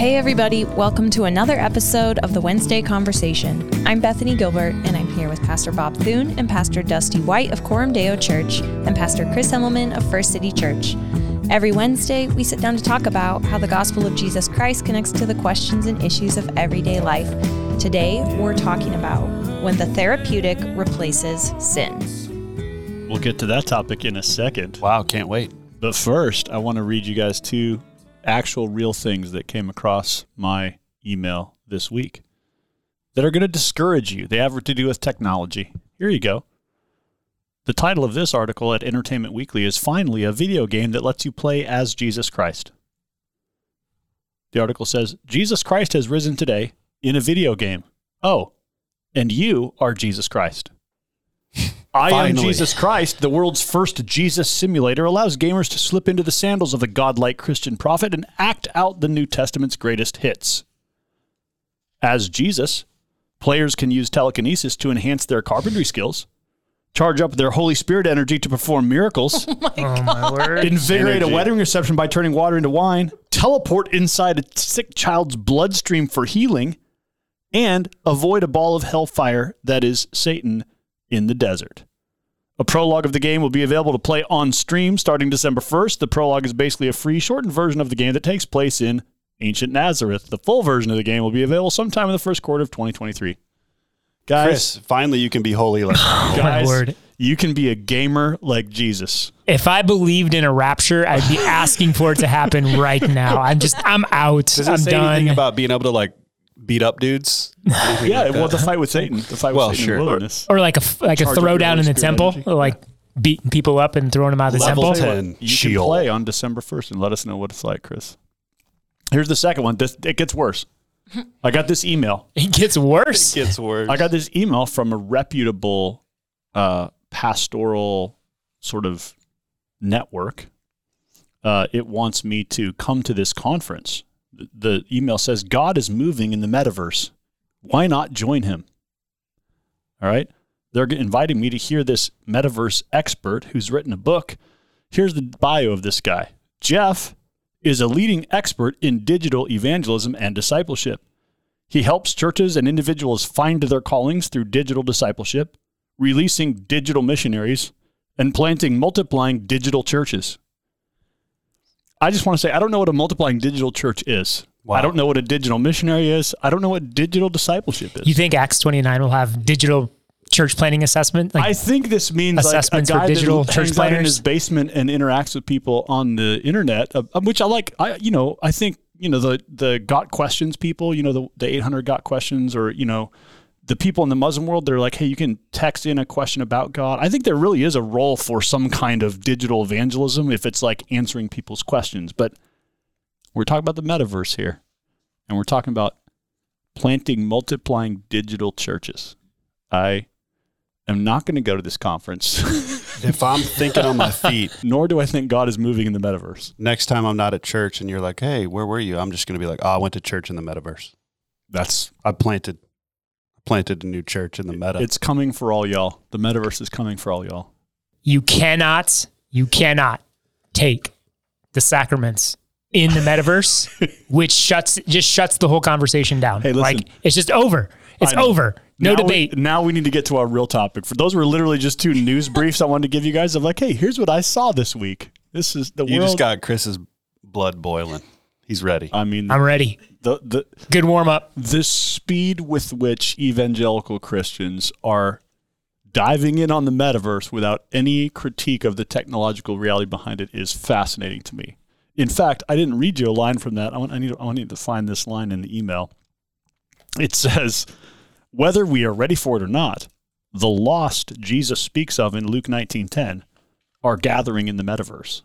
Hey, everybody, welcome to another episode of the Wednesday Conversation. I'm Bethany Gilbert, and I'm here with Pastor Bob Thune and Pastor Dusty White of Coram Deo Church and Pastor Chris Himmelman of First City Church. Every Wednesday, we sit down to talk about how the gospel of Jesus Christ connects to the questions and issues of everyday life. Today, we're talking about when the therapeutic replaces sin. We'll get to that topic in a second. Wow, can't wait. But first, I want to read you guys two actual real things that came across my email this week that are going to discourage you. They have to do with technology. Here you go. The title of this article at Entertainment Weekly is Finally a Video Game That Lets You Play as Jesus Christ. The article says Jesus Christ has risen today in a video game. Oh, and you are Jesus Christ. I am Jesus Christ, the world's first Jesus simulator, allows gamers to slip into the sandals of the godlike Christian prophet and act out the New Testament's greatest hits. As Jesus, players can use telekinesis to enhance their carpentry skills, charge up their Holy Spirit energy to perform miracles, Oh my oh, word. invigorate a Energy. wedding reception by turning water into wine, teleport inside a sick child's bloodstream for healing, and avoid a ball of hellfire that is Satan in the desert. A prologue of the game will be available to play on stream starting December 1st. The prologue is basically a free, shortened version of the game that takes place in ancient Nazareth. The full version of the game will be available sometime in the first quarter of 2023. Guys, Chris, finally you can be holy like oh, guys, word. you can be a gamer like Jesus. If I believed in a rapture, I'd be asking for it to happen right now. I'm just, I'm out. Does it I'm say done. anything about being able to like beat up dudes? Yeah, like well, the fight with Satan, the fight Well, with Satan sure. in the wilderness. or like a f- like a Charge up your throwdown in the temple, energy. or like beating people up and throwing them out of the Level temple. 10 You Sheol. can play on December 1st and let us know what it's like, Chris. Here's the second one. This, it gets worse. I got this email. It gets worse. It Gets worse. I got this email from a reputable uh, pastoral sort of network. Uh, it wants me to come to this conference. The, email says, God is moving in the metaverse. Why not join him? All right. They're inviting me to hear this metaverse expert who's written a book. Here's the bio of this guy Jeff is a leading expert in digital evangelism and discipleship. He helps churches and individuals find their callings through digital discipleship, releasing digital missionaries, and planting multiplying digital churches. I just want to say, I don't know what a multiplying digital church is. I don't know what a digital missionary is. I don't know what digital discipleship is. You think Acts 29 will have digital church planning assessment? Like, I think this means like a Assessments for guy digital that church out in his basement and interacts with people on the internet, uh, uh, which I like. I you know I think you know the the got questions people, you know the the eight hundred got questions, or you know the people in the Muslim world. They're like, hey, you can text in a question about God. I think there really is a role for some kind of digital evangelism if it's like answering people's questions. But we're talking about the metaverse here, and we're talking about planting multiplying digital churches. I am not going to go to this conference, if I'm thinking on my feet, nor do I think God is moving in the metaverse. next time I'm not at church and you're like, "Hey, where were you?" I'm just going to be like, "Oh, I went to church in the metaverse. That's I planted planted a new church in the meta." it's coming for all y'all. The metaverse is coming for all y'all. you cannot, you cannot take the sacraments in the metaverse, which shuts just shuts the whole conversation down. Hey, listen. like it's just over. It's over. No Now we- debate. now we need to get to our real topic. For those were literally just two news briefs I wanted to give you guys of like, hey, here's what I saw this week. This is the you world. just got Chris's blood boiling. He's ready. I mean, I'm ready. the the Good warm up. the speed with which evangelical Christians are diving in on the metaverse without any critique of the technological reality behind it is fascinating to me. In fact, I didn't read you a line from that. I want I need I need to find this line in the email. It says, "Whether we are ready for it or not, the lost Jesus speaks of in Luke 19:10 are gathering in the metaverse."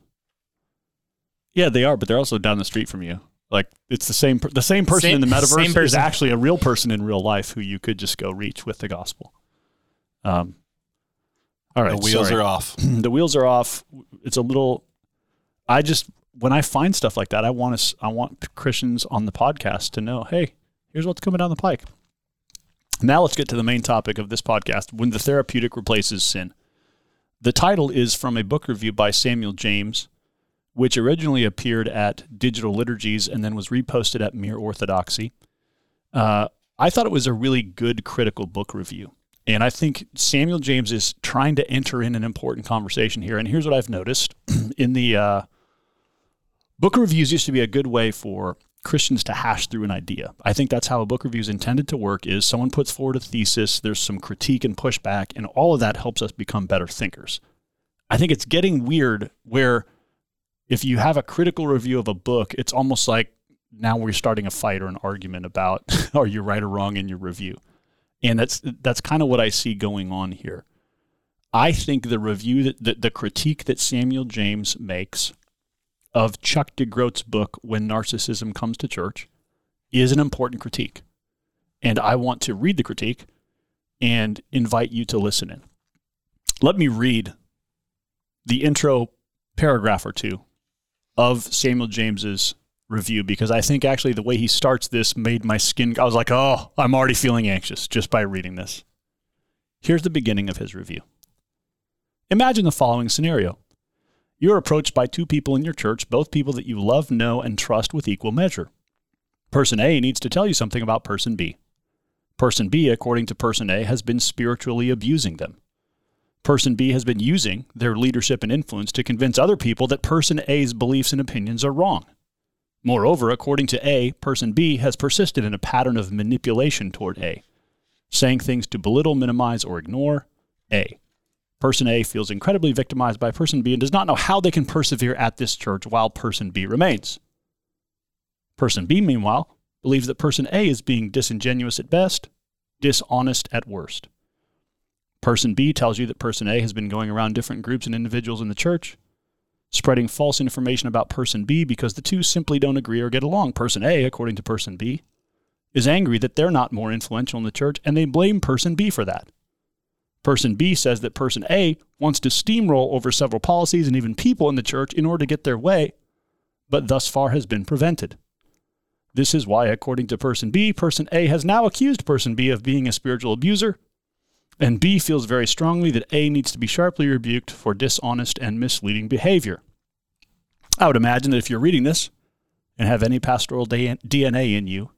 Yeah, they are, but they're also down the street from you. Like it's the same the same person Same- in the same metaverse is actually a real person in real life who you could just go reach with the gospel. Um. All right, the wheels sorry. are off. the wheels are off. It's a little. I just when I find stuff like that, I want us. I want Christians on the podcast to know, hey, here's what's coming down the pike. Now let's get to the main topic of this podcast: when the therapeutic replaces sin. The title is from a book review by Samuel James, which originally appeared at Digital Liturgies and then was reposted at Mere Orthodoxy. Uh, I thought it was a really good critical book review. And I think Samuel James is trying to enter in an important conversation here. And here's what I've noticed in the uh, book reviews used to be a good way for Christians to hash through an idea. I think that's how a book review is intended to work is someone puts forward a thesis, there's some critique and pushback, and all of that helps us become better thinkers. I think it's getting weird where if you have a critical review of a book, it's almost like now we're starting a fight or an argument about are you right or wrong in your review. And that's that's kind of what I see going on here. I think the review that the, the critique that Samuel James makes of Chuck DeGroat's book When Narcissism Comes to Church is an important critique. And I want to read the critique and invite you to listen in. Let me read the intro paragraph or two of Samuel James's review because I think actually the way he starts this made my skin I was like, "Oh, I'm already feeling anxious just by reading this." Here's the beginning of his review. Imagine the following scenario. You are approached by two people in your church, both people that you love, know, and trust with equal measure. Person A needs to tell you something about person B. Person B, according to person A, has been spiritually abusing them. Person B has been using their leadership and influence to convince other people that person A's beliefs and opinions are wrong. Moreover, according to A, person B has persisted in a pattern of manipulation toward A, saying things to belittle, minimize, or ignore A. Person A feels incredibly victimized by person B and does not know how they can persevere at this church while person B remains. Person B, meanwhile, believes that person A is being disingenuous at best, dishonest at worst. Person B tells you that person A has been going around different groups and individuals in the church, spreading false information about person B because the two simply don't agree or get along. Person A, according to person B, is angry that they're not more influential in the church and they blame person B for that. Person B says that person A wants to steamroll over several policies and even people in the church in order to get their way, but thus far has been prevented. This is why, according to person B, person A has now accused person B of being a spiritual abuser and B feels very strongly that A needs to be sharply rebuked for dishonest and misleading behavior. I would imagine that if you're reading this and have any pastoral DNA in you,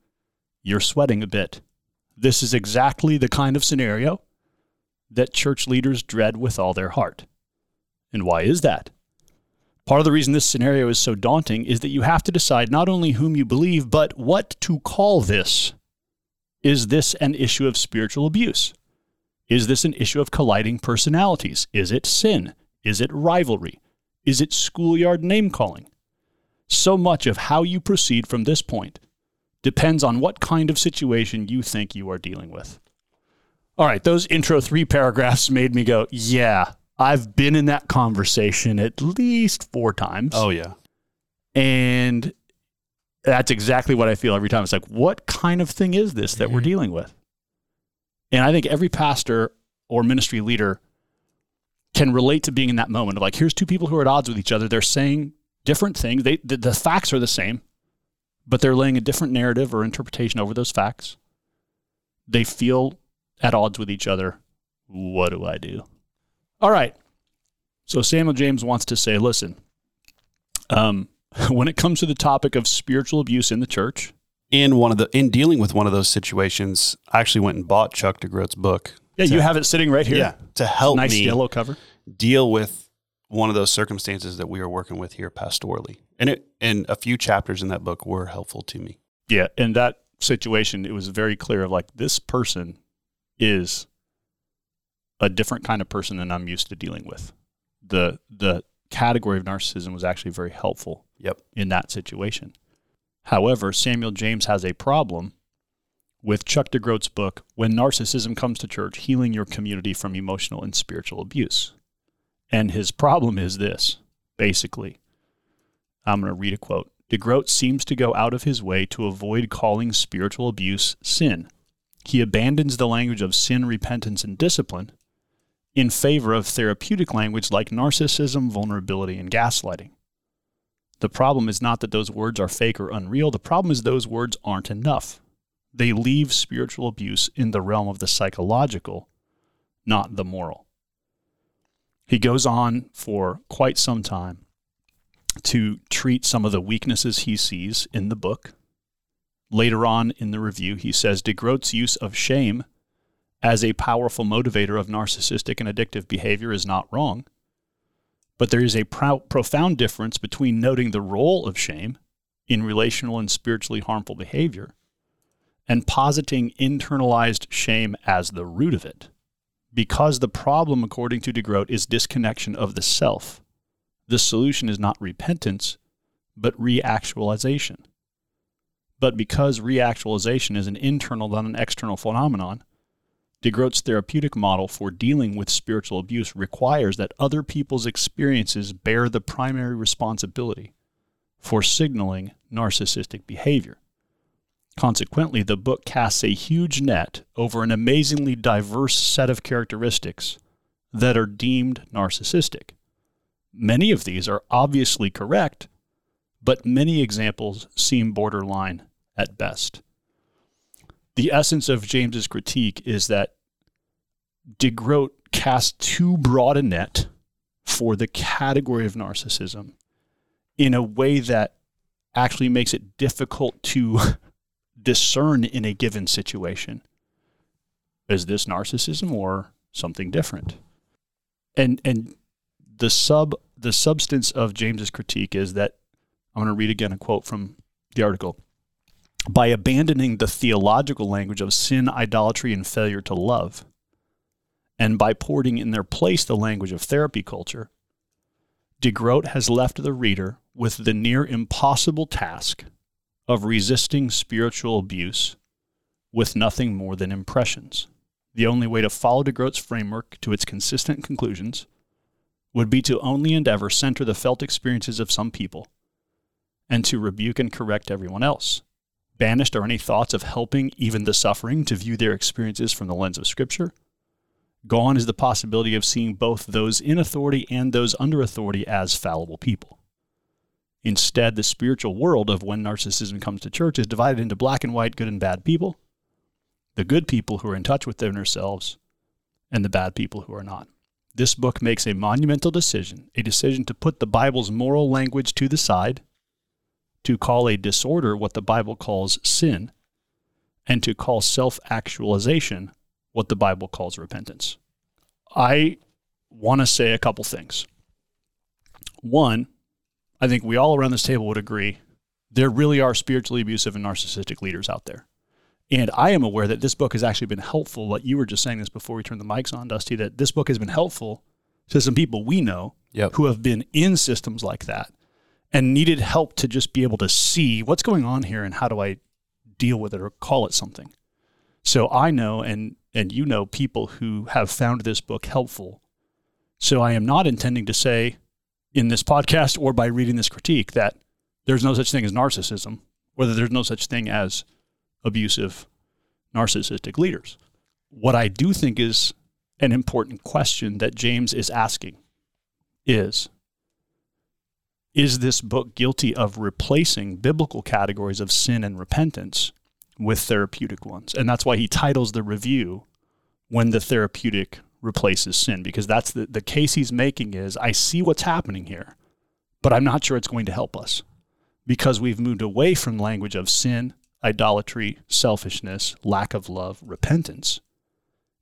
you're sweating a bit. This is exactly the kind of scenario that church leaders dread with all their heart. And why is that? Part of the reason this scenario is so daunting is that you have to decide not only whom you believe, but what to call this. Is this an issue of spiritual abuse? Is this an issue of colliding personalities? Is it sin? Is it rivalry? Is it schoolyard name calling? So much of how you proceed from this point depends on what kind of situation you think you are dealing with. All right, those intro three paragraphs made me go, yeah, I've been in that conversation at least four times. Oh, yeah. And that's exactly what I feel every time. It's like, what kind of thing is this that we're mm-hmm. dealing with? And I think every pastor or ministry leader can relate to being in that moment of like, here's two people who are at odds with each other. They're saying different things. They, the, the facts are the same, but they're laying a different narrative or interpretation over those facts. They feel at odds with each other. What do I do? All right. So Samuel James wants to say, listen, um, when it comes to the topic of spiritual abuse in the church, in one of the in dealing with one of those situations, I actually went and bought Chuck DeGroat's book. Yeah, to, you have it sitting right here. Yeah, to help nice me yellow cover. deal with one of those circumstances that we are working with here pastorally. And it and a few chapters in that book were helpful to me. Yeah, in that situation, it was very clear of like this person is a different kind of person than I'm used to dealing with. The the category of narcissism was actually very helpful. Yep. In that situation. However, Samuel James has a problem with Chuck DeGroat's book, When Narcissism Comes to Church Healing Your Community from Emotional and Spiritual Abuse. And his problem is this basically. I'm going to read a quote. DeGroat seems to go out of his way to avoid calling spiritual abuse sin. He abandons the language of sin, repentance, and discipline in favor of therapeutic language like narcissism, vulnerability, and gaslighting. The problem is not that those words are fake or unreal. The problem is those words aren't enough. They leave spiritual abuse in the realm of the psychological, not the moral. He goes on for quite some time to treat some of the weaknesses he sees in the book. Later on in the review, he says DeGroat's use of shame as a powerful motivator of narcissistic and addictive behavior is not wrong. But there is a pro- profound difference between noting the role of shame in relational and spiritually harmful behavior and positing internalized shame as the root of it. Because the problem, according to DeGroat, is disconnection of the self, the solution is not repentance, but reactualization. But because reactualization is an internal, not an external phenomenon, DeGroat's therapeutic model for dealing with spiritual abuse requires that other people's experiences bear the primary responsibility for signaling narcissistic behavior. Consequently, the book casts a huge net over an amazingly diverse set of characteristics that are deemed narcissistic. Many of these are obviously correct, but many examples seem borderline at best the essence of James's critique is that DeGroat cast too broad a net for the category of narcissism in a way that actually makes it difficult to discern in a given situation. Is this narcissism or something different? And and the sub the substance of James's critique is that I'm going to read again a quote from the article by abandoning the theological language of sin, idolatry, and failure to love, and by porting in their place the language of therapy culture, DeGroat has left the reader with the near impossible task of resisting spiritual abuse with nothing more than impressions. The only way to follow DeGroat's framework to its consistent conclusions would be to only endeavor center the felt experiences of some people and to rebuke and correct everyone else. Banished are any thoughts of helping even the suffering to view their experiences from the lens of Scripture. Gone is the possibility of seeing both those in authority and those under authority as fallible people. Instead, the spiritual world of when narcissism comes to church is divided into black and white, good and bad people, the good people who are in touch with their inner selves, and the bad people who are not. This book makes a monumental decision, a decision to put the Bible's moral language to the side to call a disorder what the Bible calls sin, and to call self actualization what the Bible calls repentance. I want to say a couple things. One, I think we all around this table would agree there really are spiritually abusive and narcissistic leaders out there. And I am aware that this book has actually been helpful. What you were just saying this before we turned the mics on, Dusty, that this book has been helpful to some people we know Yep. who have been in systems like that and needed help to just be able to see what's going on here and how do I deal with it or call it something. So I know and and you know people who have found this book helpful. So I am not intending to say in this podcast or by reading this critique that there's no such thing as narcissism or that there's no such thing as abusive narcissistic leaders. What I do think is an important question that James is asking is is this book guilty of replacing biblical categories of sin and repentance with therapeutic ones? And that's why he titles the review when the therapeutic replaces sin, because that's the, the case he's making is I see what's happening here, but I'm not sure it's going to help us because we've moved away from language of sin, idolatry, selfishness, lack of love, repentance,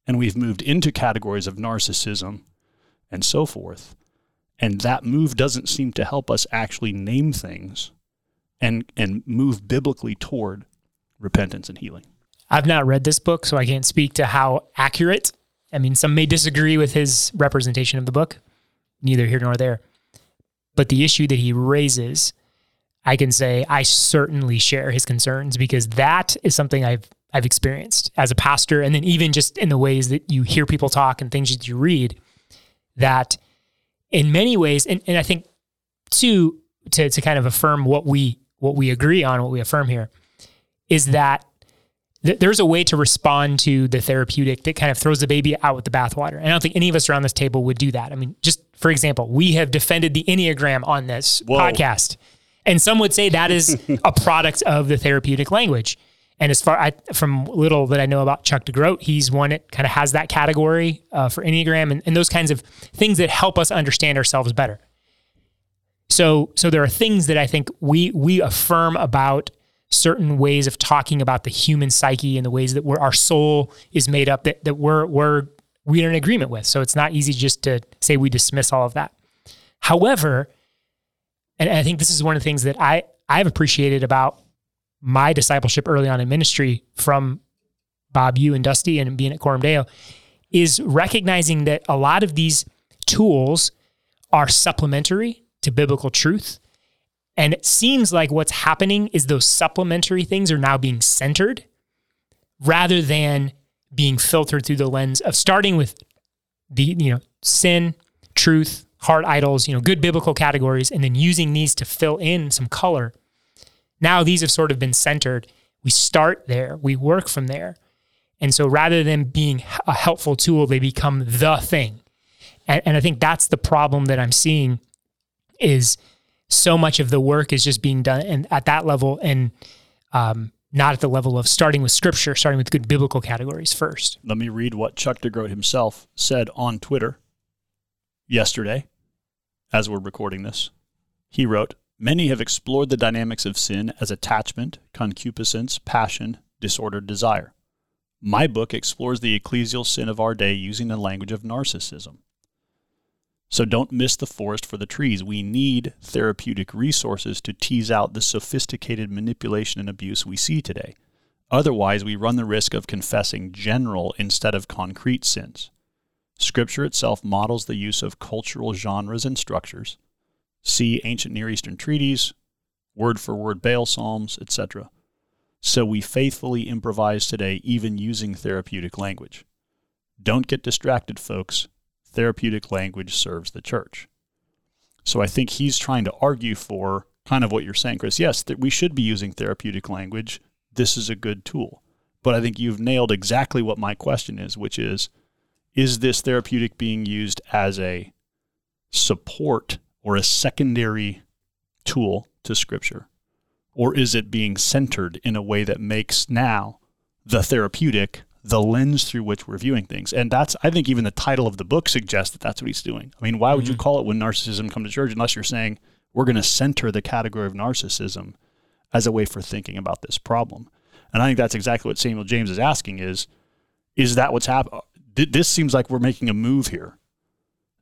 and we've moved into categories of narcissism and so forth. And that move doesn't seem to help us actually name things and and move biblically toward repentance and healing. I've not read this book, so I can't speak to how accurate. I mean, some may disagree with his representation of the book, neither here nor there. But the issue that he raises, I can say I certainly share his concerns because that is something I've I've experienced as a pastor, and then even just in the ways that you hear people talk and things that you read, that in many ways, and, and I think too, to to kind of affirm what we what we agree on, what we affirm here, is that th- there's a way to respond to the therapeutic that kind of throws the baby out with the bathwater. And I don't think any of us around this table would do that. I mean, just for example, we have defended the Enneagram on this Whoa. podcast. And some would say that is a product of the therapeutic language. And as far I, from little that I know about Chuck DeGroat, he's one that kind of has that category uh, for Enneagram and, and those kinds of things that help us understand ourselves better. So so there are things that I think we we affirm about certain ways of talking about the human psyche and the ways that we're, our soul is made up that that we're we're we're in agreement with. So it's not easy just to say we dismiss all of that. However, and I think this is one of the things that I I've appreciated about my discipleship early on in ministry from Bob, you and Dusty, and being at Coram Deo, is recognizing that a lot of these tools are supplementary to biblical truth. And it seems like what's happening is those supplementary things are now being centered rather than being filtered through the lens of starting with the, you know, sin, truth, heart idols, you know, good biblical categories, and then using these to fill in some color. Now these have sort of been centered. We start there, we work from there. And so rather than being a helpful tool, they become the thing. And, and I think that's the problem that I'm seeing is so much of the work is just being done and at that level and um, not at the level of starting with scripture, starting with good biblical categories first. Let me read what Chuck DeGroat himself said on Twitter yesterday as we're recording this. He wrote, Many have explored the dynamics of sin as attachment, concupiscence, passion, disordered desire. My book explores the ecclesial sin of our day using the language of narcissism. So don't miss the forest for the trees. We need therapeutic resources to tease out the sophisticated manipulation and abuse we see today. Otherwise, we run the risk of confessing general instead of concrete sins. Scripture itself models the use of cultural genres and structures. See ancient Near Eastern treaties, word for word Baal Psalms, etc. So we faithfully improvise today, even using therapeutic language. Don't get distracted, folks. Therapeutic language serves the church. So I think he's trying to argue for kind of what you're saying, Chris. Yes, that we should be using therapeutic language. This is a good tool. But I think you've nailed exactly what my question is, which is is this therapeutic being used as a support or a secondary tool to Scripture? Or is it being centered in a way that makes now the therapeutic the lens through which we're viewing things? And that's, I think, even the title of the book suggests that that's what he's doing. I mean, why would mm-hmm. you call it when narcissism comes to church unless you're saying we're going to center the category of narcissism as a way for thinking about this problem? And I think that's exactly what Samuel James is asking is, is that what's happening? This seems like we're making a move here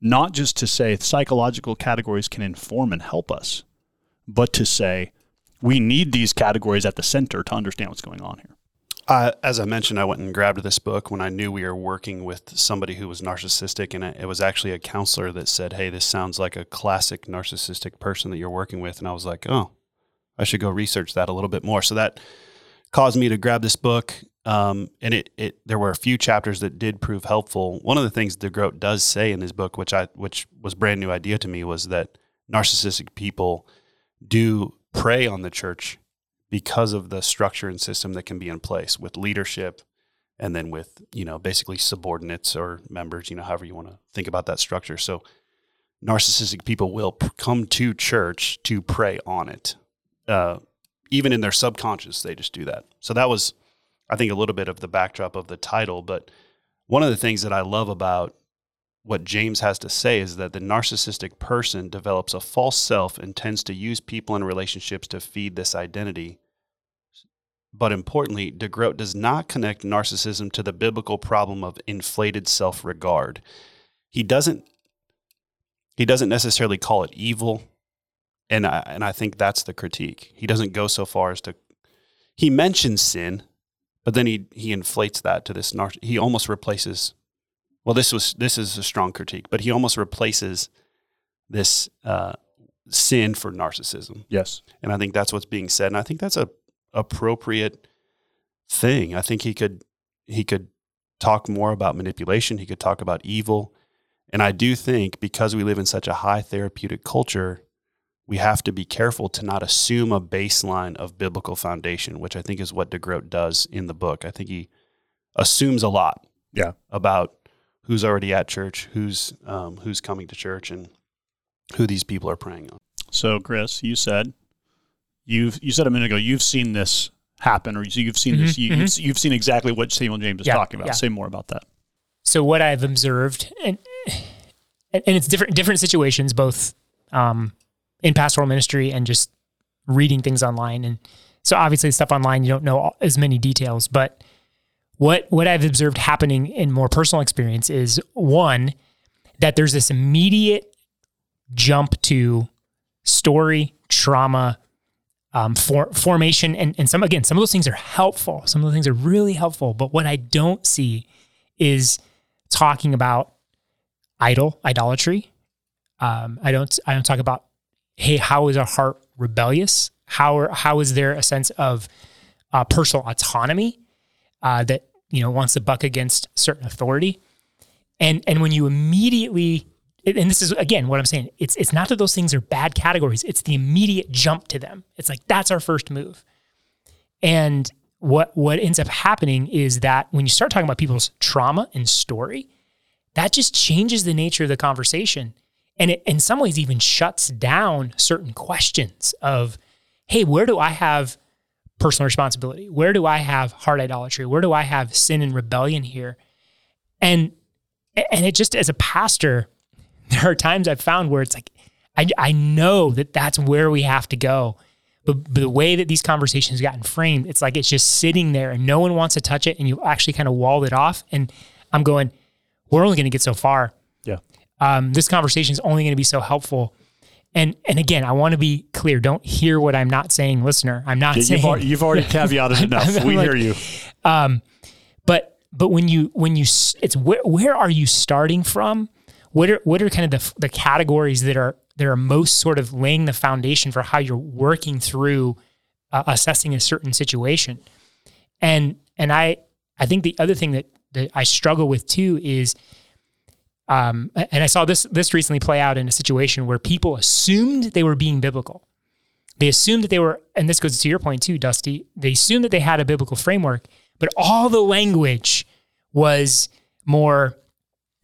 not just to say psychological categories can inform and help us, but to say we need these categories at the center to understand what's going on here. Uh, as I mentioned, I went and grabbed this book when I knew we were working with somebody who was narcissistic, and it was actually a counselor that said, "Hey, this sounds like a classic narcissistic person that you're working with." And I was like, "Oh, I should go research that a little bit more." So that caused me to grab this book um, and it, it there were a few chapters that did prove helpful. One of the things DeGroat does say in his book, which I which was brand new idea to me, was that narcissistic people do prey on the church because of the structure and system that can be in place with leadership and then with you know basically subordinates or members you know however you want to think about that structure. So narcissistic people will p- come to church to prey on it. Uh, even in their subconscious they just do that. So that was I think a little bit of the backdrop of the title, but one of the things that I love about what James has to say is that the narcissistic person develops a false self and tends to use people and relationships to feed this identity. But importantly, DeGroat does not connect narcissism to the biblical problem of inflated self-regard. He doesn't he doesn't necessarily call it evil, and I, and I think that's the critique. He doesn't go so far as to he mentions sin, but then he he inflates that to this nar- he almost replaces well this was this is a strong critique but he almost replaces this uh, sin for narcissism. Yes. And i think that's what's being said and i think that's a appropriate thing. I think he could he could talk more about manipulation. He could talk about evil. And i do think because we live in such a high therapeutic culture we have to be careful to not assume a baseline of biblical foundation, which I think is what DeGroat does in the book. I think he assumes a lot yeah. about who's already at church, who's um, who's coming to church, and who these people are preying on. So, Chris, you said you've you said a minute ago you've seen this happen, or you've seen mm-hmm, this. You, have mm-hmm. you've seen exactly what Samuel James is yeah, talking about. Yeah. Say more about that. So, what I've observed, and and it's different different situations, both. Um, in pastoral ministry and just reading things online. And so obviously stuff online, you don't know as many details, but what, what I've observed happening in more personal experience is one, that there's this immediate jump to story, trauma, um, for, formation, and, and some again, some of those things are helpful. Some of those things are really helpful. But what I don't see is talking about idol, idolatry. Um, I don't I don't talk about hey, how is our heart rebellious? How are, how is there a sense of uh, personal autonomy uh, that you know wants to buck against certain authority? And and when you immediately and this is again what I'm saying, it's it's not that those things are bad categories. It's the immediate jump to them. It's like that's our first move. And what what ends up happening is that when you start talking about people's trauma and story, that just changes the nature of the conversation. And it in some ways even shuts down certain questions of, hey, where do I have personal responsibility? Where do I have heart idolatry? Where do I have sin and rebellion here? And and it just as a pastor, there are times I've found where it's like, I, I know that that's where we have to go. But, but the way that these conversations gotten framed, it's like it's just sitting there and no one wants to touch it. And you actually kind of walled it off. And I'm going, we're only going to get so far. Um, this conversation is only going to be so helpful. And and again, I want to be clear. Don't hear what I'm not saying, listener. I'm not Yeah, saying you've, already, you've already caveated enough. I'm we like- hear you. um, but but when you when you it's where where are you starting from? What are what are kind of the the categories that are that are most sort of laying the foundation for how you're working through uh, assessing a certain situation? And and I I think the other thing that that I struggle with too is um and I saw this this recently play out in a situation where people assumed they were being biblical. They assumed that they were, and this goes to your point too, Dusty. They assumed that they had a biblical framework, but all the language was more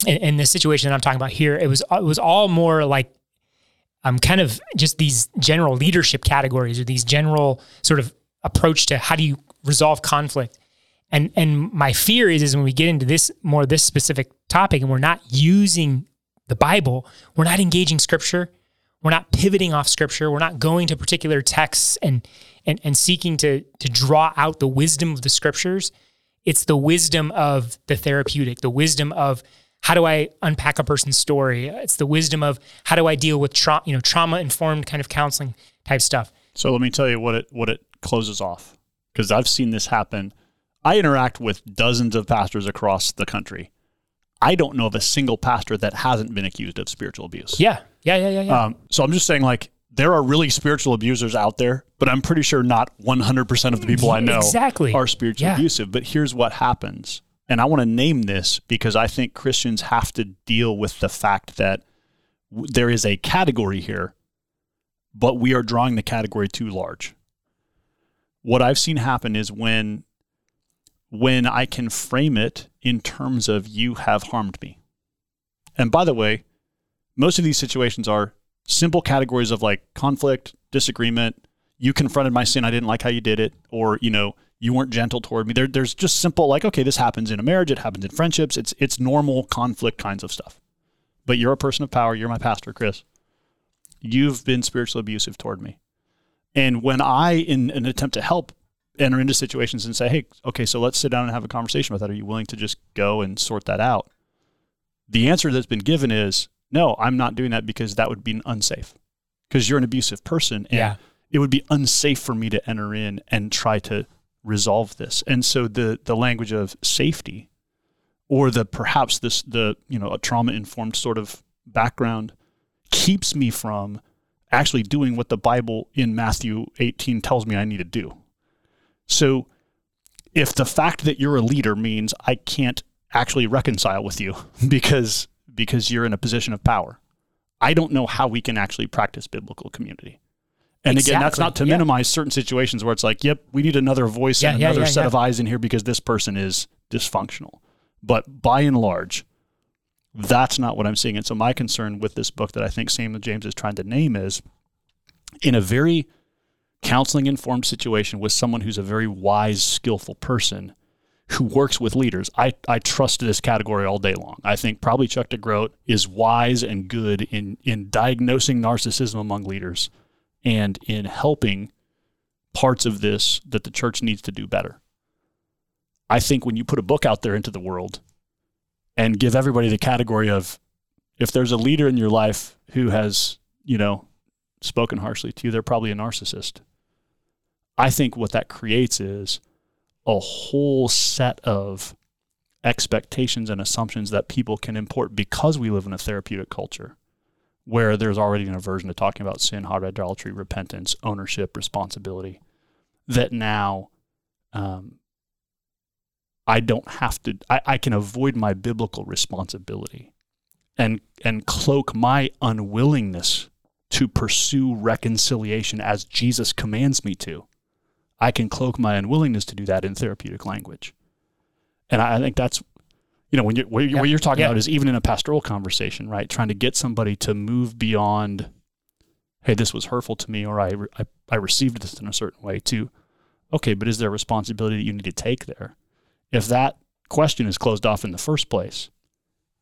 in, in the situation that I'm talking about here. It was it was all more like um kind of just these general leadership categories or these general sort of approach to how do you resolve conflict. And and my fear is is when we get into this more this specific topic and we're not using the Bible, we're not engaging scripture, we're not pivoting off scripture, we're not going to particular texts and and and seeking to to draw out the wisdom of the scriptures. It's the wisdom of the therapeutic, the wisdom of how do I unpack a person's story? It's the wisdom of how do I deal with trauma, you know, trauma informed kind of counseling type stuff. So let me tell you what it what it closes off because I've seen this happen. I interact with dozens of pastors across the country. I don't know of a single pastor that hasn't been accused of spiritual abuse. Yeah. Yeah, yeah, yeah, yeah. Um, so I'm just saying, like, there are really spiritual abusers out there, but I'm pretty sure not 100% of the people I know Exactly. are spiritually Yeah. abusive. But here's what happens. And I want to name this because I think Christians have to deal with the fact that w- there is a category here, but we are drawing the category too large. What I've seen happen is when when I can frame it in terms of you have harmed me. And by the way, most of these situations are simple categories of like conflict, disagreement, you confronted my sin, I didn't like how you did it, or you know, you weren't gentle toward me. There, there's just simple like, okay, this happens in a marriage, it happens in friendships, it's it's normal conflict kinds of stuff. But you're a person of power, you're my pastor, Chris. You've been spiritually abusive toward me. And when I, in an attempt to help, enter into situations and say, hey, okay, so let's sit down and have a conversation about that. Are you willing to just go and sort that out? The answer that's been given is no, I'm not doing that because that would be unsafe. Because you're an abusive person. And Yeah. it would be unsafe for me to enter in and try to resolve this. And so the the language of safety or the perhaps this the you know a trauma informed sort of background keeps me from actually doing what the Bible in Matthew 18 tells me I need to do. So if the fact that you're a leader means I can't actually reconcile with you because because you're in a position of power, I don't know how we can actually practice biblical community. And again, that's not to Yeah. minimize certain situations where it's like, yep, we need another voice Yeah, and yeah, another set of eyes in here because this person is dysfunctional. But by and large, that's not what I'm seeing. And so my concern with this book that I think Samuel James is trying to name is in a very counseling informed situation with someone who's a very wise, skillful person who works with leaders. I, I trust this category all day long. I think probably Chuck DeGroat is wise and good in, in diagnosing narcissism among leaders and in helping parts of this that the church needs to do better. I think when you put a book out there into the world and give everybody the category of if there's a leader in your life who has, you know, spoken harshly to you, they're probably a narcissist. I think what that creates is a whole set of expectations and assumptions that people can import because we live in a therapeutic culture where there's already an aversion to talking about sin, hard idolatry, repentance, ownership, responsibility, that now um, I don't have to, I, I can avoid my biblical responsibility and, and cloak my unwillingness to pursue reconciliation as Jesus commands me to. I can cloak my unwillingness to do that in therapeutic language. And I, I think that's, you know, when you're, what, Yeah. what you're talking Yeah. about is even in a pastoral conversation, right? Trying to get somebody to move beyond, hey, this was hurtful to me, or I, I, I received this in a certain way, to, okay, but is there a responsibility that you need to take there? If that question is closed off in the first place,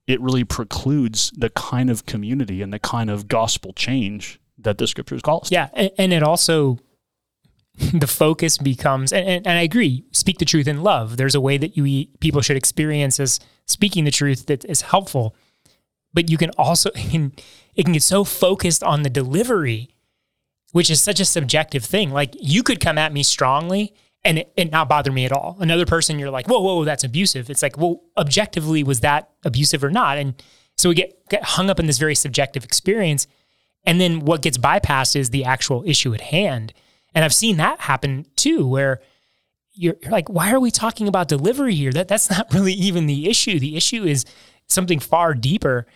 it really precludes the kind of community and the kind of gospel change that the scriptures call us. Yeah, and, and it also the focus becomes, and, and, and I agree, speak the truth in love. There's a way that you people should experience as speaking the truth that is helpful, but you can also it can, it can get so focused on the delivery, which is such a subjective thing. Like you could come at me strongly. And it, it not bother me at all. Another person, you're like, whoa, whoa, that's abusive. It's like, well, objectively, was that abusive or not? And so we get, get hung up in this very subjective experience. And then what gets bypassed is the actual issue at hand. And I've seen that happen too, where you're, you're like, why are we talking about delivery here? That that's not really even the issue. The issue is something far deeper.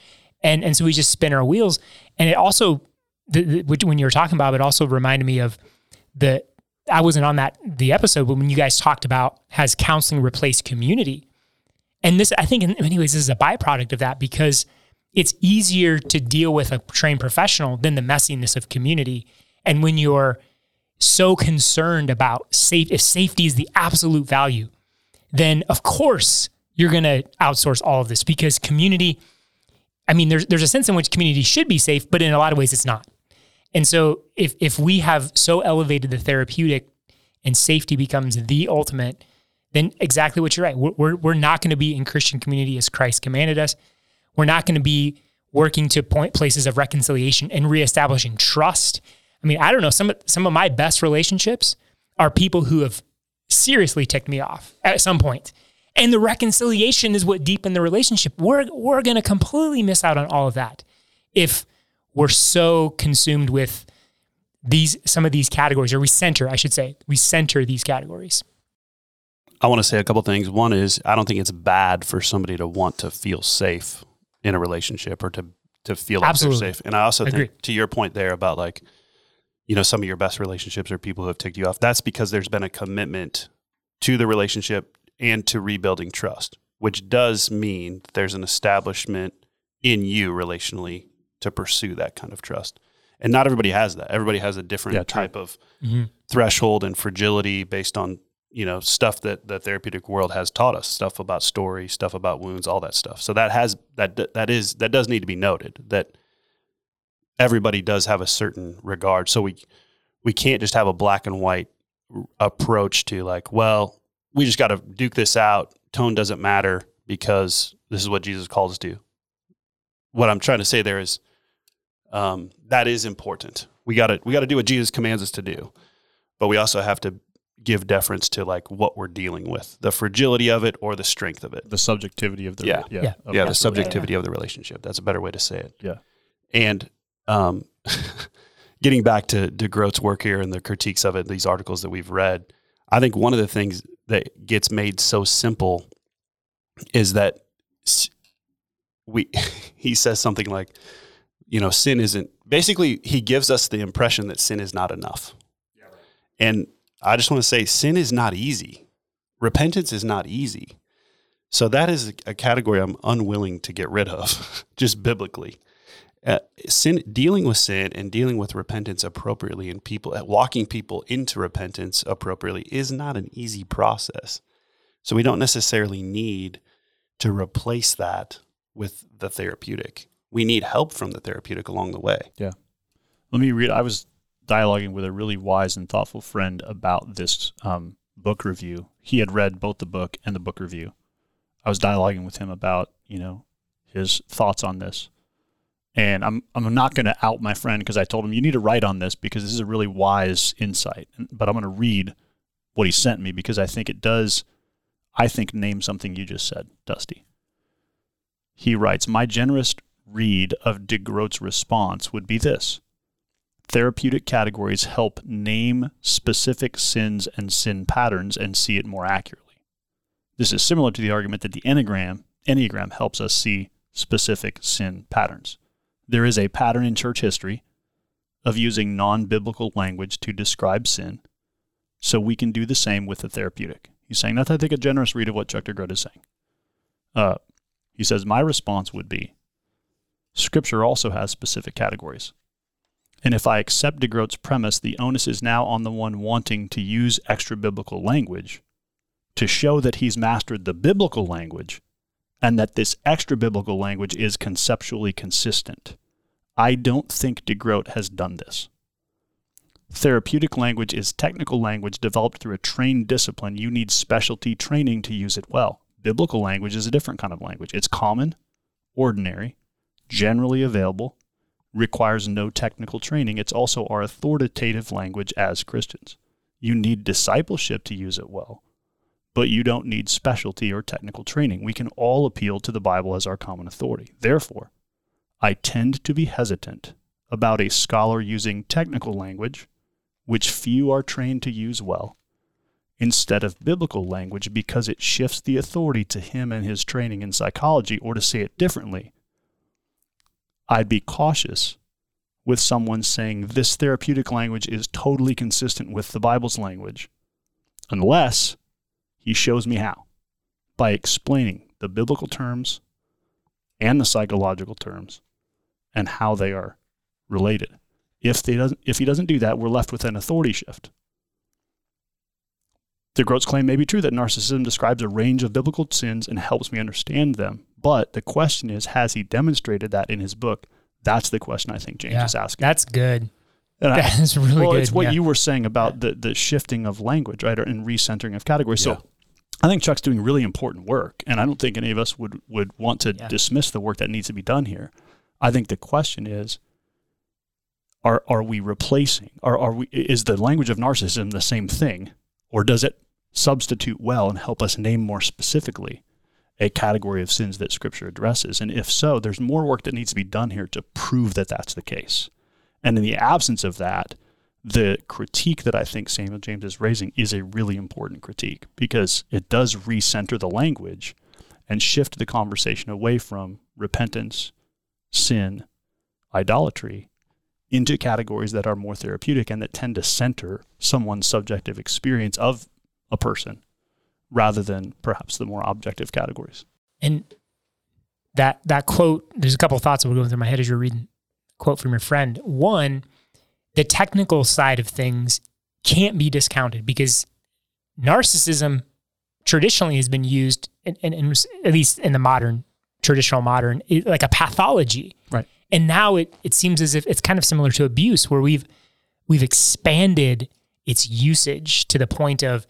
And and so we just spin our wheels. And it also, the, the, when you were talking about it, also reminded me of the. I wasn't on that the episode, but when you guys talked about has counseling replaced community, and this I think in many ways this is a byproduct of that because it's easier to deal with a trained professional than the messiness of community. And when you're so concerned about safe, if safety is the absolute value, then of course you're going to outsource all of this because community. I mean, there's there's a sense in which community should be safe, but in a lot of ways it's not. And so if if we have so elevated the therapeutic and safety becomes the ultimate, then exactly what you're right. We're we're, we're not going to be in Christian community as Christ commanded us. We're not going to be working to point places of reconciliation and reestablishing trust. I mean, I don't know. Some of- some of my best relationships are people who have seriously ticked me off at some point. And the reconciliation is what deepened the relationship. We're we're going to completely miss out on all of that if we're so consumed with these some of these categories, or we center, I should say, we center these categories. I want to say a couple things. One is I don't think it's bad for somebody to want to feel safe in a relationship or to to feel like Absolutely. they're safe. And I also Agree. think to your point there about like, you know, some of your best relationships are people who have ticked you off. That's because there's been a commitment to the relationship and to rebuilding trust, which does mean there's an establishment in you relationally to pursue that kind of trust. And not everybody has that. Everybody has a different Yeah, type of mm-hmm. threshold and fragility based on you know stuff that the therapeutic world has taught us stuff about story stuff about wounds all that stuff so that has that that is that does need to be noted that everybody does have a certain regard so we we can't just have a black and white approach to like well we just got to duke this out tone doesn't matter because this is what jesus calls us to what i'm trying to say there is um, that is important we got to we got to do what jesus commands us to do but we also have to give deference to like what we're dealing with, the fragility of it or the strength of it. The subjectivity of the Yeah. yeah, Yeah. yeah, the absolutely. subjectivity of the relationship. That's a better way to say it. Yeah. And um, getting back to DeGroat's work here and the critiques of it, these articles that we've read, I think one of the things that gets made so simple is that we he says something like, you know, sin isn't basically he gives us the impression that sin is not enough. And I just want to say sin is not easy. Repentance is not easy. So that is a category I'm unwilling to get rid of, just biblically. Uh, sin, dealing with sin and dealing with repentance appropriately, and people uh, walking people into repentance appropriately is not an easy process. So we don't necessarily need to replace that with the therapeutic. We need help from the therapeutic along the way. Yeah. Let me read. I was dialoguing with a really wise and thoughtful friend about this um, book review. He had read both the book and the book review. I was dialoguing with him about, you know, his thoughts on this. And I'm I'm not going to out my friend because I told him you need to write on this because this is a really wise insight. But I'm going to read what he sent me because I think it does I think name something you just said, Dusty. He writes, "My generous read of DeGroat's response would be this: Therapeutic categories help name specific sins and sin patterns and see it more accurately. This is similar to the argument that the Enneagram Enneagram helps us see specific sin patterns. There is a pattern in church history of using non biblical language to describe sin, so we can do the same with the therapeutic. He's saying that's, I think, a generous read of what Chuck DeGroat is saying. Uh, he says, My response would be Scripture also has specific categories. And if I accept DeGroat's premise, the onus is now on the one wanting to use extra biblical language to show that he's mastered the biblical language and that this extra biblical language is conceptually consistent. I don't think DeGroat has done this. Therapeutic language is technical language developed through a trained discipline. You need specialty training to use it well. Biblical language is a different kind of language. It's common, ordinary, generally available, requires no technical training. It's also our authoritative language as Christians. You need discipleship to use it well but you don't need specialty or technical training. We can all appeal to the Bible as our common authority. Therefore, I tend to be hesitant about a scholar using technical language, which few are trained to use well, instead of biblical language because it shifts the authority to him and his training in psychology, or to say it differently, I'd be cautious with someone saying this therapeutic language is totally consistent with the Bible's language, unless he shows me how by explaining the biblical terms and the psychological terms and how they are related. If, they doesn't, if he doesn't do that, we're left with an authority shift. DeGroat's claim may be true that narcissism describes a range of biblical sins and helps me understand them. But the question is, has he demonstrated that in his book? That's the question I think James Yeah, is asking. That's good. And I- That's really well, good. it's what yeah. you were saying about the, the shifting of language, right, or and recentering of categories. Yeah. So I think Chuck's doing really important work, and I don't think any of us would would want to Yeah. dismiss the work that needs to be done here. I think the question is, are are we replacing? Are are we? Is the language of narcissism the same thing, or does it substitute well and help us name more specifically a category of sins that Scripture addresses? And if so, there's more work that needs to be done here to prove that that's the case. And in the absence of that, the critique that I think Samuel James is raising is a really important critique because it does recenter the language and shift the conversation away from repentance, sin, idolatry into categories that are more therapeutic and that tend to center someone's subjective experience of a person rather than perhaps the more objective categories. And that that quote, there's a couple of thoughts that were going through my head as you're reading quote from your friend. One, the technical side of things can't be discounted because narcissism traditionally has been used, in, in, in- at least in the modern, traditional modern, like a pathology. Right. And now it it seems as if it's kind of similar to abuse, where we've we've expanded its usage to the point of,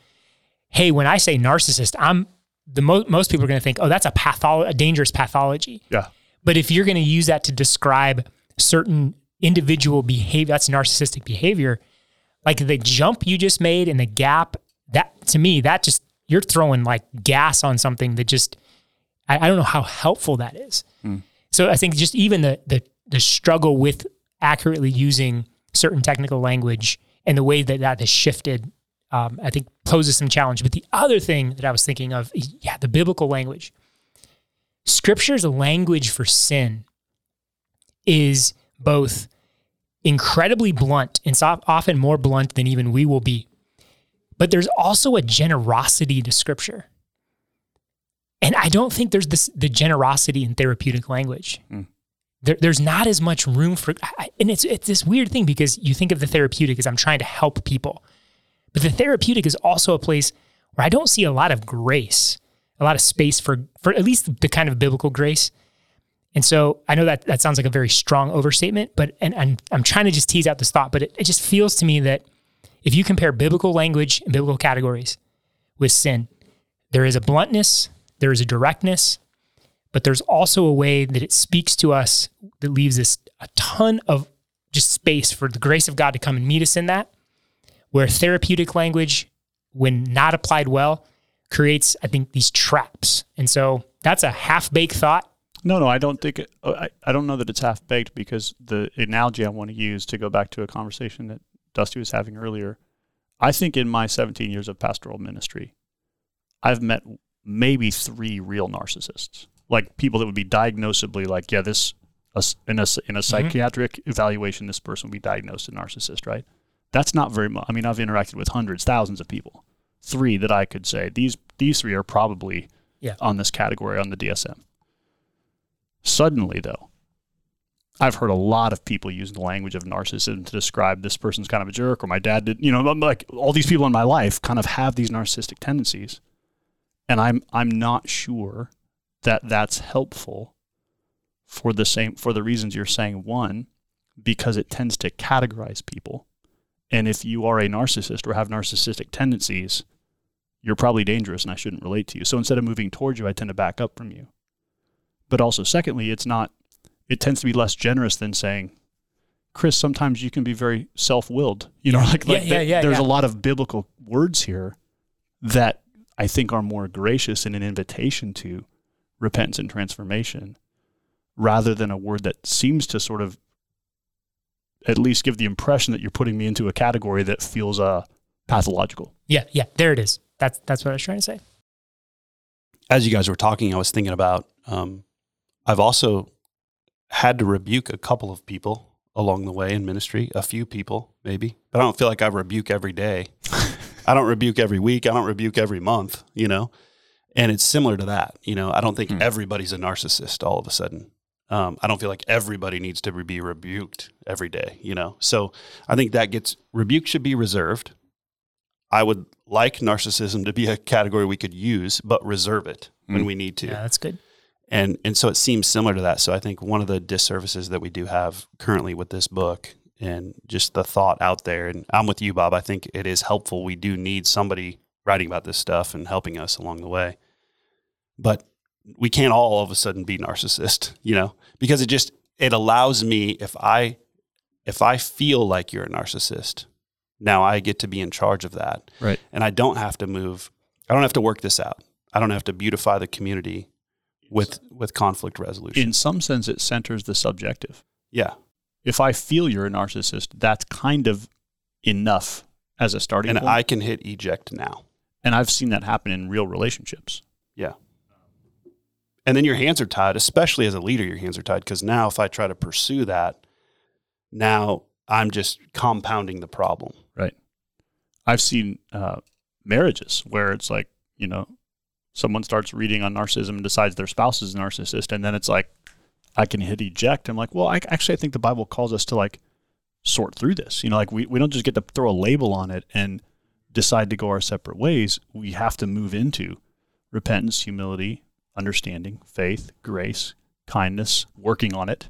hey, when I say narcissist, I'm the mo- most people are going to think, oh, that's a patholo- a dangerous pathology. Yeah. But if you're going to use that to describe certain individual behavior, that's narcissistic behavior. Like the jump you just made and the gap, that to me, that just you're throwing like gas on something that just I, I don't know how helpful that is. So I think just even the the the struggle with accurately using certain technical language and the way that that has shifted, um, I think poses some challenge. But the other thing that I was thinking of, is, yeah, the biblical language. Scripture's language for sin is both incredibly blunt and often more blunt than even we will be. But there's also a generosity to scripture. And I don't think there's this the generosity in therapeutic language. Hmm. There, there's not as much room for, I- and it's it's this weird thing because you think of the therapeutic as I'm trying to help people, but the therapeutic is also a place where I don't see a lot of grace, a lot of space for for at least the kind of biblical grace. And so I know that that sounds like a very strong overstatement, but and, and I'm trying to just tease out this thought, but it, it just feels to me that if you compare biblical language and biblical categories with sin, there is a bluntness, there is a directness, but there's also a way that it speaks to us that leaves us a ton of just space for the grace of God to come and meet us in that. Where therapeutic language, when not applied well, creates, I think, these traps. And so that's a half baked thought. No, no, I don't think it, I, I don't know that it's half baked because the analogy I want to use to go back to a conversation that Dusty was having earlier. I think in my 17 years of pastoral ministry, I've met maybe three real narcissists, like people that would be diagnosably like, yeah, this in a in a psychiatric mm-hmm. evaluation, this person would be diagnosed a narcissist, right? That's not very much. I mean, I've interacted with hundreds, thousands of people. Three that I could say these these three are probably yeah. on this category on the DSM. Suddenly, though, I've heard a lot of people using the language of narcissism to describe this person's kind of a jerk, or my dad did. You know, like all these people in my life kind of have these narcissistic tendencies, and I'm I'm not sure that that's helpful for the same for the reasons you're saying. One, because it tends to categorize people, and if you are a narcissist or have narcissistic tendencies, you're probably dangerous, and I shouldn't relate to you. So instead of moving towards you, I tend to back up from you. But also, secondly, it's not it tends to be less generous than saying, Chris, sometimes you can be very self-willed. You know, like, yeah, like yeah, yeah, there's yeah. a lot of biblical words here that I think are more gracious in an invitation to repentance and transformation rather than a word that seems to sort of at least give the impression that you're putting me into a category that feels uh, pathological. Yeah, yeah, there it is. That's that's what I was trying to say. As you guys were talking, I was thinking about um, I've also had to rebuke a couple of people along the way in ministry, a few people maybe, but I don't feel like I rebuke every day. I don't rebuke every week. I don't rebuke every month, you know? And it's similar to that. You know, I don't think hmm. everybody's a narcissist all of a sudden. Um, I don't feel like everybody needs to be rebuked every day, you know? So I think that gets, rebuke should be reserved. I would like narcissism to be a category we could use, but reserve it when hmm. we need to. Yeah, that's good and and so it seems similar to that. So I think one of the disservices that we do have currently with this book and just the thought out there, and I'm with you, Bob. I think it is helpful. We do need somebody writing about this stuff and helping us along the way, but we can't all, all of a sudden be narcissist, you know, because it just it allows me if I if I feel like you're a narcissist, now I get to be in charge of that, right? And I don't have to move. I don't have to work this out. I don't have to beautify the community with with conflict resolution. In some sense, it centers the subjective. Yeah. If I feel you're a narcissist, that's kind of enough as a starting and point. I can hit eject now. And I've seen that happen in real relationships. Yeah. And then your hands are tied, especially as a leader, your hands are tied because now if I try to pursue that, now I'm just compounding the problem. Right. I've seen uh, marriages where it's like, you know, someone starts reading on narcissism and decides their spouse is a narcissist, and then it's like, I can hit eject. I'm like, well, I actually I think the Bible calls us to like sort through this. You know, like we, we don't just get to throw a label on it and decide to go our separate ways. We have to move into repentance, humility, understanding, faith, grace, kindness, working on it.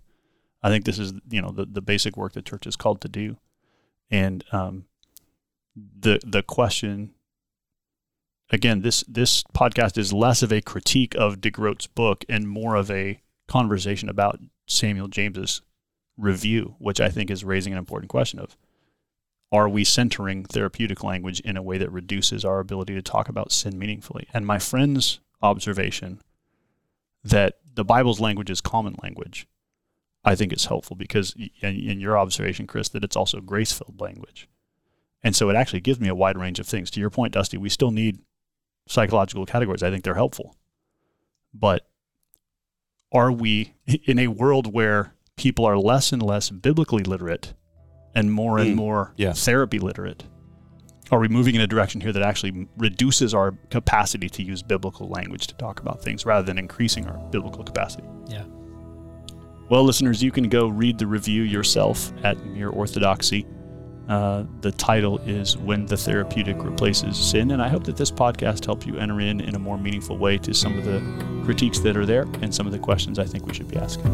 I think this is you know the the basic work the church is called to do, and um, the the question again, this this podcast is less of a critique of DeGroat's book and more of a conversation about Samuel James's review, which I think is raising an important question of are we centering therapeutic language in a way that reduces our ability to talk about sin meaningfully? And my friend's observation that the Bible's language is common language, I think is helpful because in your observation, Chris, that it's also grace filled language. And so it actually gives me a wide range of things. To your point, Dusty, we still need psychological categories. I think they're helpful. But are we in a world where people are less and less biblically literate and more and mm, more yeah. therapy literate? Are we moving in a direction here that actually reduces our capacity to use biblical language to talk about things rather than increasing our biblical capacity? Yeah. Well, listeners, you can go read the review yourself at Mere Orthodoxy. Uh, the title is When the Therapeutic Replaces Sin. And I hope that this podcast helps you enter in in a more meaningful way to some of the critiques that are there and some of the questions I think we should be asking.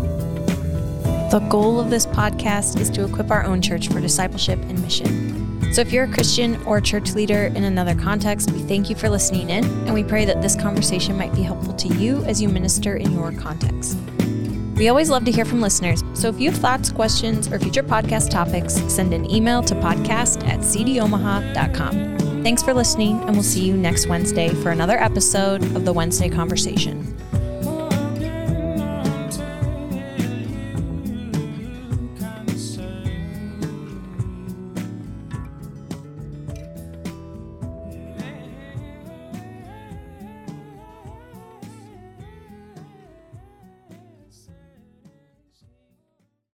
The goal of this podcast is to equip our own church for discipleship and mission. So if you're a Christian or a church leader in another context, we thank you for listening in, and we pray that this conversation might be helpful to you as you minister in your context. We always love to hear from listeners, so if you have thoughts, questions, or future podcast topics, send an email to podcast at cdomaha.com. Thanks for listening, and we'll see you next Wednesday for another episode of the Wednesday Conversation.